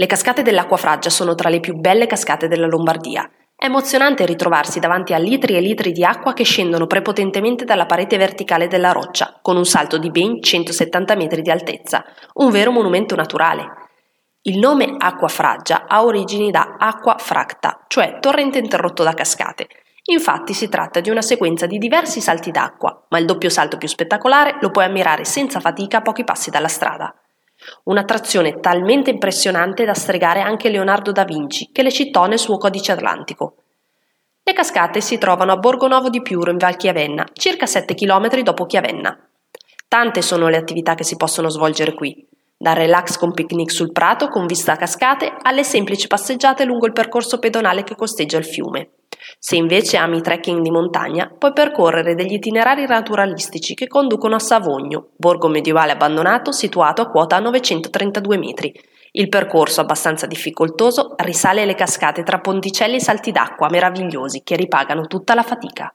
Le cascate dell'Acquafraggia sono tra le più belle cascate della Lombardia. È emozionante ritrovarsi davanti a litri e litri di acqua che scendono prepotentemente dalla parete verticale della roccia, con un salto di ben 170 metri di altezza, un vero monumento naturale. Il nome Acquafraggia ha origini da acqua fracta, cioè torrente interrotto da cascate. Infatti si tratta di una sequenza di diversi salti d'acqua, ma il doppio salto più spettacolare lo puoi ammirare senza fatica a pochi passi dalla strada. Un'attrazione talmente impressionante da stregare anche Leonardo da Vinci, che le citò nel suo codice atlantico. Le cascate si trovano a Borgonovo di Piuro in Val Chiavenna, circa 7 km dopo Chiavenna. Tante sono le attività che si possono svolgere qui, dal relax con picnic sul prato con vista a cascate alle semplici passeggiate lungo il percorso pedonale che costeggia il fiume. Se invece ami trekking di montagna, puoi percorrere degli itinerari naturalistici che conducono a Savogno, borgo medievale abbandonato situato a quota 932 metri. Il percorso, abbastanza difficoltoso, risale alle cascate tra ponticelli e salti d'acqua meravigliosi che ripagano tutta la fatica.